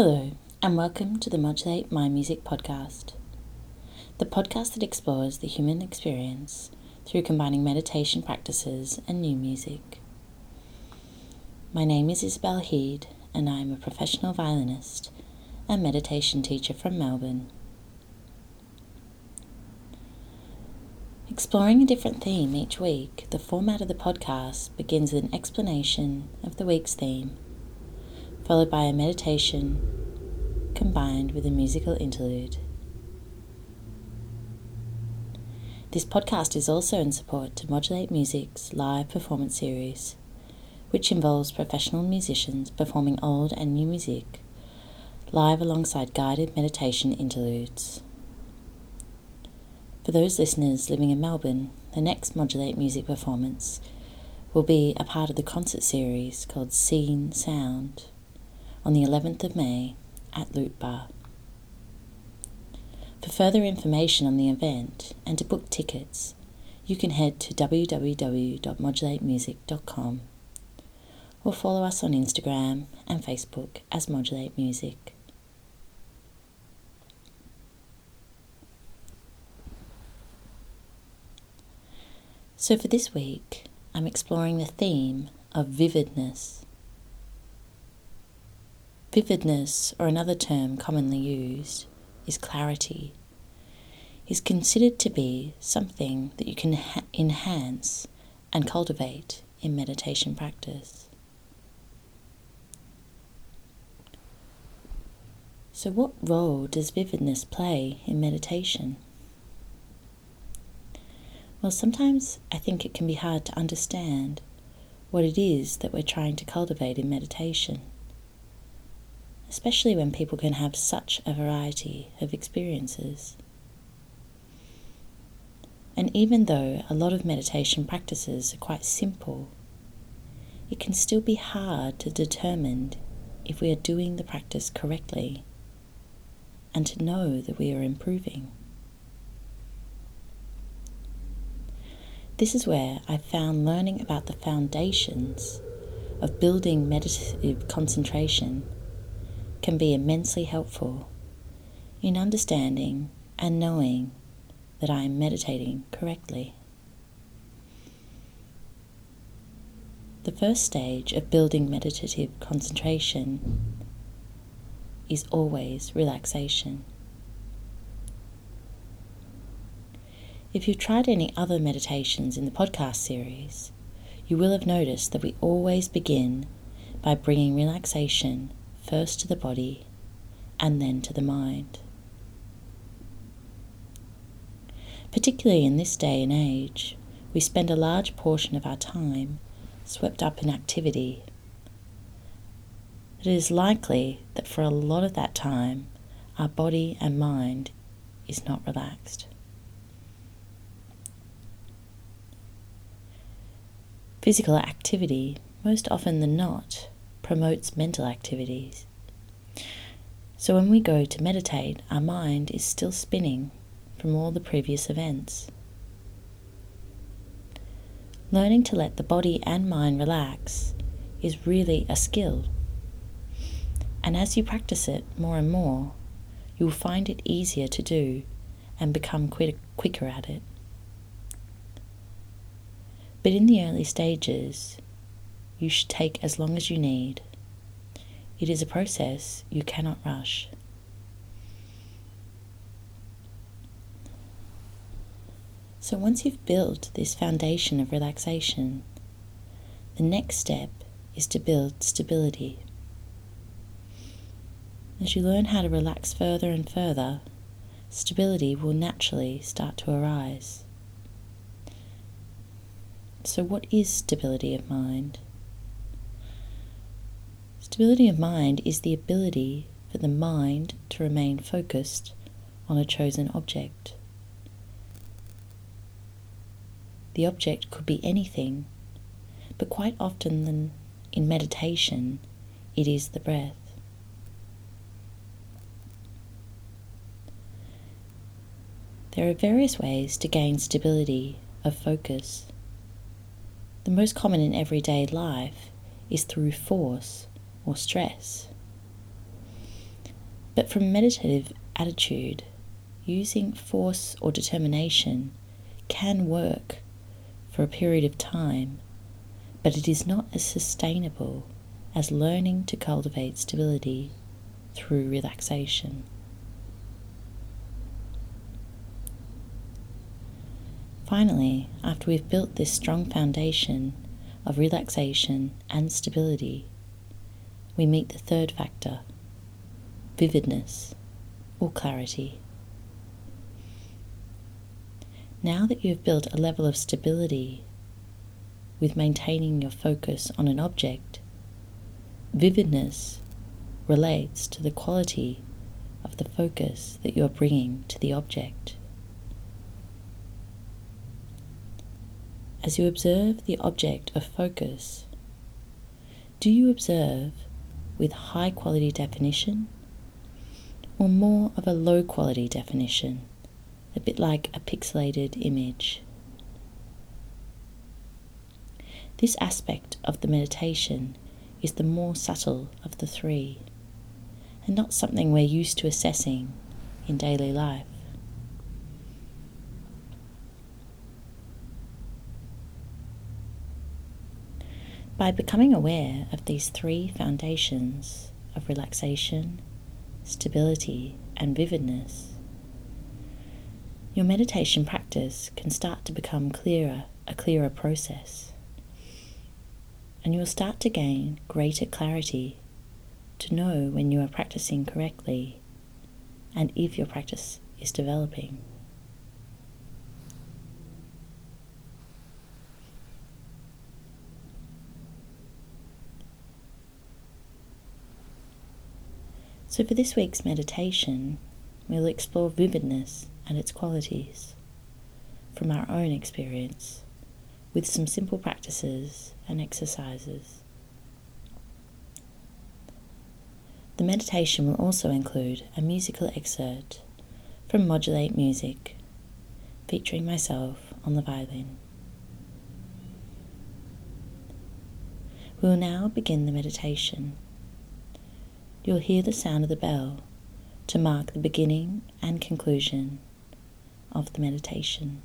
Hello, and welcome to the Modulate My Music podcast, the podcast that explores the human experience through combining meditation practices and new music. My name is Isabel Heed, and I am a professional violinist and meditation teacher from Melbourne. Exploring a different theme each week, the format of the podcast begins with an explanation of the week's theme followed by a meditation combined with a musical interlude. This podcast is also in support to Modulate Music's live performance series, which involves professional musicians performing old and new music live alongside guided meditation interludes. For those listeners living in Melbourne, the next Modulate Music performance will be a part of the concert series called Scene Sound on the 11th of May at Loop Bar. For further information on the event and to book tickets, you can head to www.modulatemusic.com or follow us on Instagram and Facebook as Modulate Music. So, for this week, I'm exploring the theme of vividness. Vividness, or another term commonly used, is clarity, is considered to be something that you can ha- enhance and cultivate in meditation practice. So, what role does vividness play in meditation? Well, sometimes I think it can be hard to understand what it is that we're trying to cultivate in meditation especially when people can have such a variety of experiences. And even though a lot of meditation practices are quite simple, it can still be hard to determine if we are doing the practice correctly and to know that we are improving. This is where I found learning about the foundations of building meditative concentration can be immensely helpful in understanding and knowing that I am meditating correctly. The first stage of building meditative concentration is always relaxation. If you've tried any other meditations in the podcast series, you will have noticed that we always begin by bringing relaxation first to the body and then to the mind. Particularly in this day and age, we spend a large portion of our time swept up in activity. It is likely that for a lot of that time, our body and mind is not relaxed. Physical activity, most often than not, promotes mental activities. So when we go to meditate, our mind is still spinning from all the previous events. Learning to let the body and mind relax is really a skill. And as you practice it more and more, you will find it easier to do and become quicker at it. But in the early stages, you should take as long as you need. It is a process you cannot rush. So once you've built this foundation of relaxation, the next step is to build stability. As you learn how to relax further and further, stability will naturally start to arise. So, what is stability of mind? Stability of mind is the ability for the mind to remain focused on a chosen object. The object could be anything, but quite often in meditation, it is the breath. There are various ways to gain stability of focus. The most common in everyday life is through force or stress. But from meditative attitude, using force or determination can work for a period of time, but it is not as sustainable as learning to cultivate stability through relaxation. Finally, after we've built this strong foundation of relaxation and stability, we meet the third factor vividness or clarity. Now that you have built a level of stability with maintaining your focus on an object, vividness relates to the quality of the focus that you are bringing to the object. As you observe the object of focus, do you observe with high quality definition or more of a low quality definition, a bit like a pixelated image? This aspect of the meditation is the more subtle of the three, and not something we're used to assessing in daily life. By becoming aware of these three foundations of relaxation, stability, and vividness, your meditation practice can start to become clearer, a clearer process. And you will start to gain greater clarity to know when you are practicing correctly and if your practice is developing. So, for this week's meditation, we'll explore vividness and its qualities from our own experience with some simple practices and exercises. The meditation will also include a musical excerpt from Modulate Music, featuring myself on the violin. We will now begin the meditation you'll hear the sound of the bell to mark the beginning and conclusion of the meditation.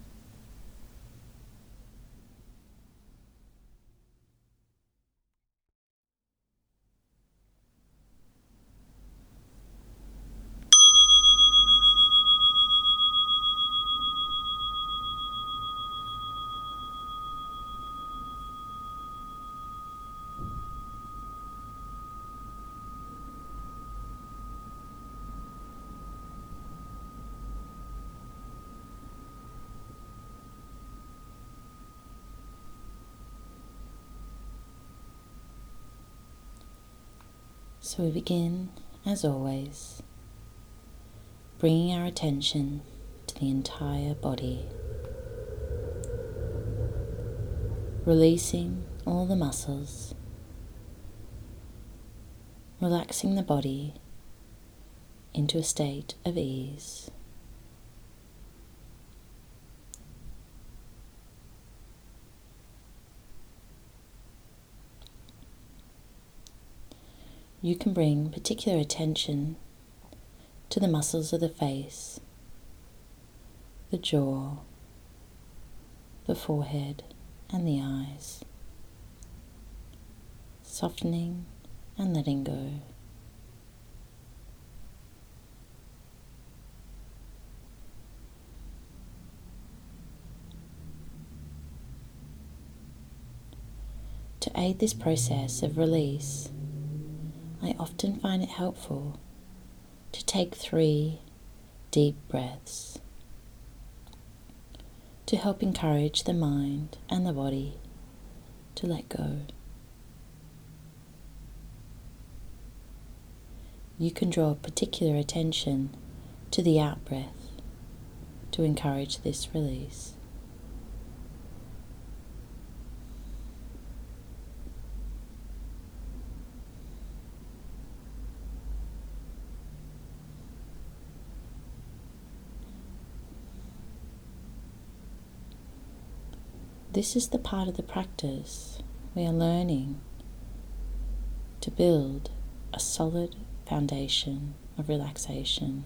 So we begin, as always, bringing our attention to the entire body, releasing all the muscles, relaxing the body into a state of ease. You can bring particular attention to the muscles of the face, the jaw, the forehead, and the eyes, softening and letting go. To aid this process of release, I often find it helpful to take three deep breaths to help encourage the mind and the body to let go. You can draw particular attention to the out breath to encourage this release. This is the part of the practice we are learning to build a solid foundation of relaxation.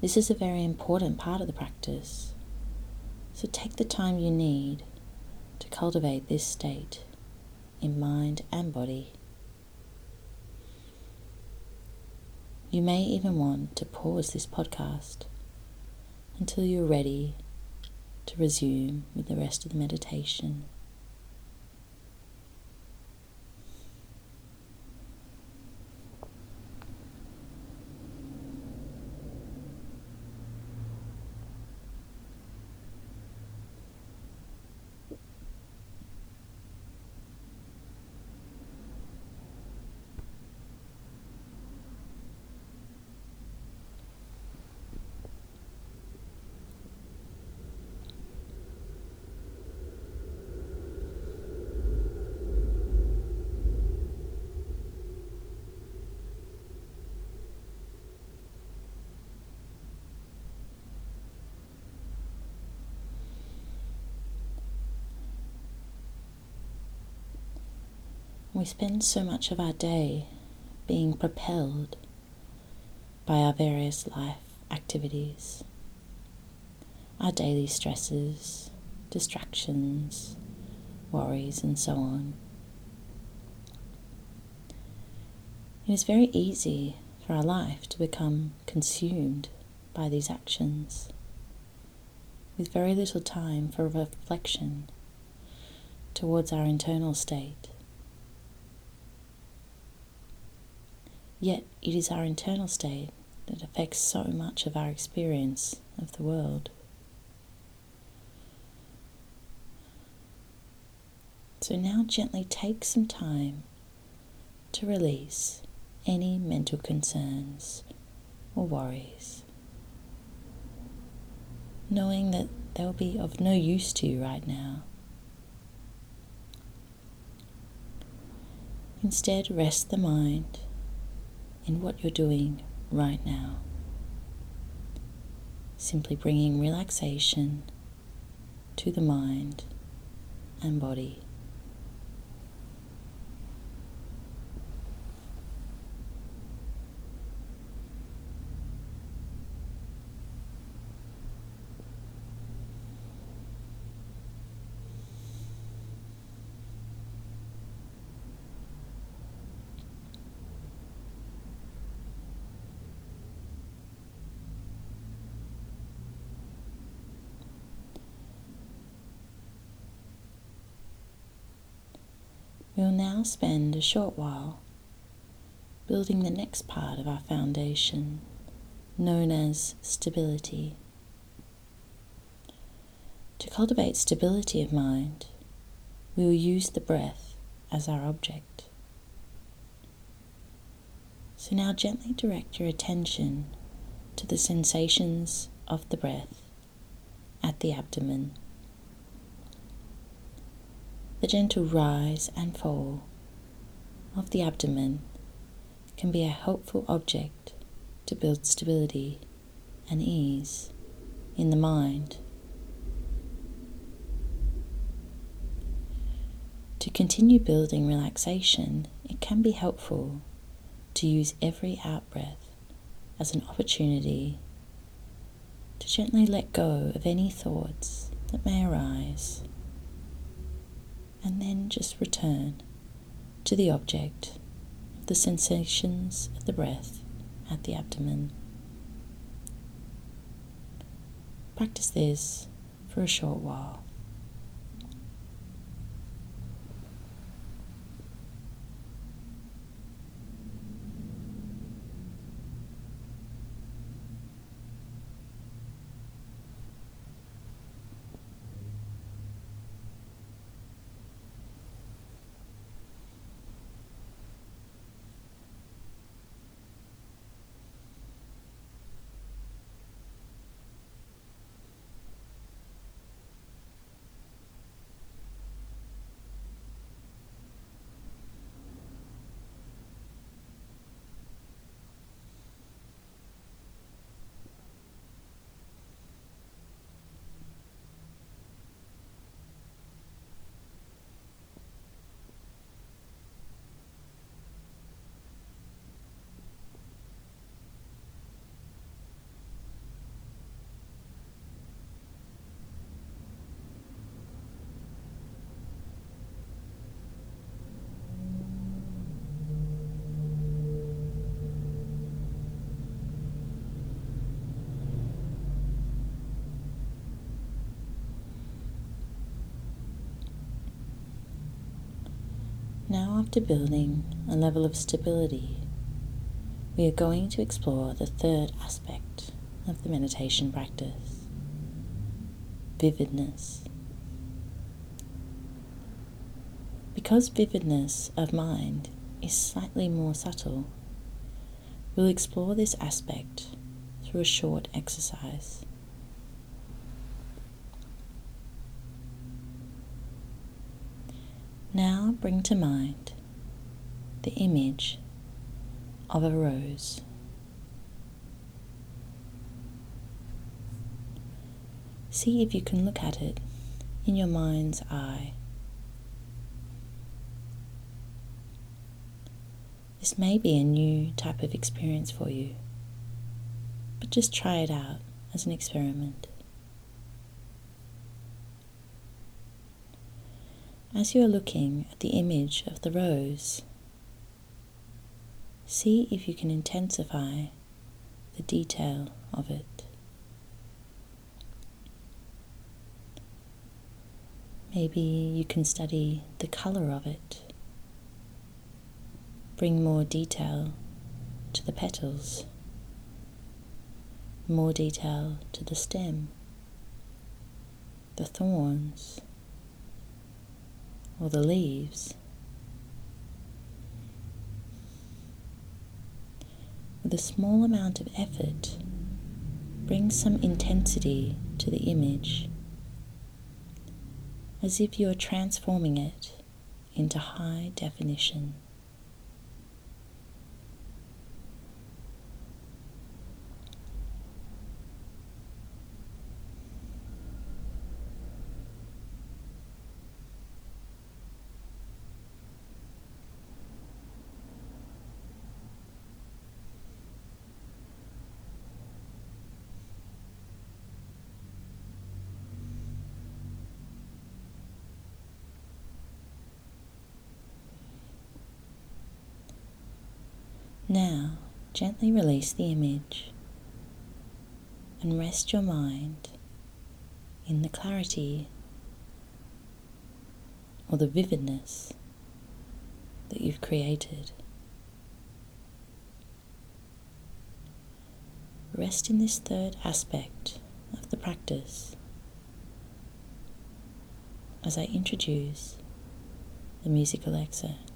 This is a very important part of the practice, so take the time you need to cultivate this state in mind and body. You may even want to pause this podcast until you're ready to resume with the rest of the meditation. We spend so much of our day being propelled by our various life activities, our daily stresses, distractions, worries, and so on. It is very easy for our life to become consumed by these actions with very little time for reflection towards our internal state. Yet it is our internal state that affects so much of our experience of the world. So now gently take some time to release any mental concerns or worries, knowing that they'll be of no use to you right now. Instead, rest the mind in what you're doing right now. Simply bringing relaxation to the mind and body. We'll now spend a short while building the next part of our foundation, known as stability. To cultivate stability of mind, we will use the breath as our object. So now gently direct your attention to the sensations of the breath at the abdomen the gentle rise and fall of the abdomen can be a helpful object to build stability and ease in the mind. To continue building relaxation, it can be helpful to use every out breath as an opportunity to gently let go of any thoughts that may arise and then just return to the object of the sensations of the breath at the abdomen. Practice this for a short while. Now, after building a level of stability, we are going to explore the third aspect of the meditation practice vividness. Because vividness of mind is slightly more subtle, we'll explore this aspect through a short exercise. Now bring to mind the image of a rose. See if you can look at it in your mind's eye. This may be a new type of experience for you, but just try it out as an experiment. As you are looking at the image of the rose, see if you can intensify the detail of it. Maybe you can study the color of it, bring more detail to the petals, more detail to the stem, the thorns or the leaves. With a small amount of effort, bring some intensity to the image, as if you are transforming it into high definition. Now, gently release the image and rest your mind in the clarity or the vividness that you've created. Rest in this third aspect of the practice as I introduce the musical excerpt.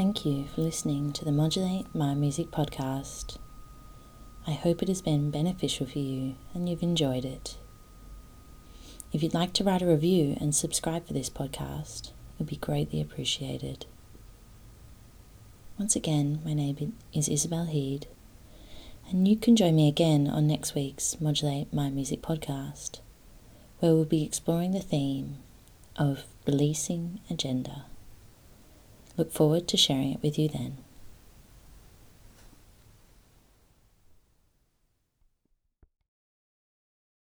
Thank you for listening to the Modulate My Music podcast. I hope it has been beneficial for you and you've enjoyed it. If you'd like to write a review and subscribe for this podcast, it would be greatly appreciated. Once again, my name is Isabel Heed, and you can join me again on next week's Modulate My Music podcast, where we'll be exploring the theme of releasing agenda. Look forward to sharing it with you then.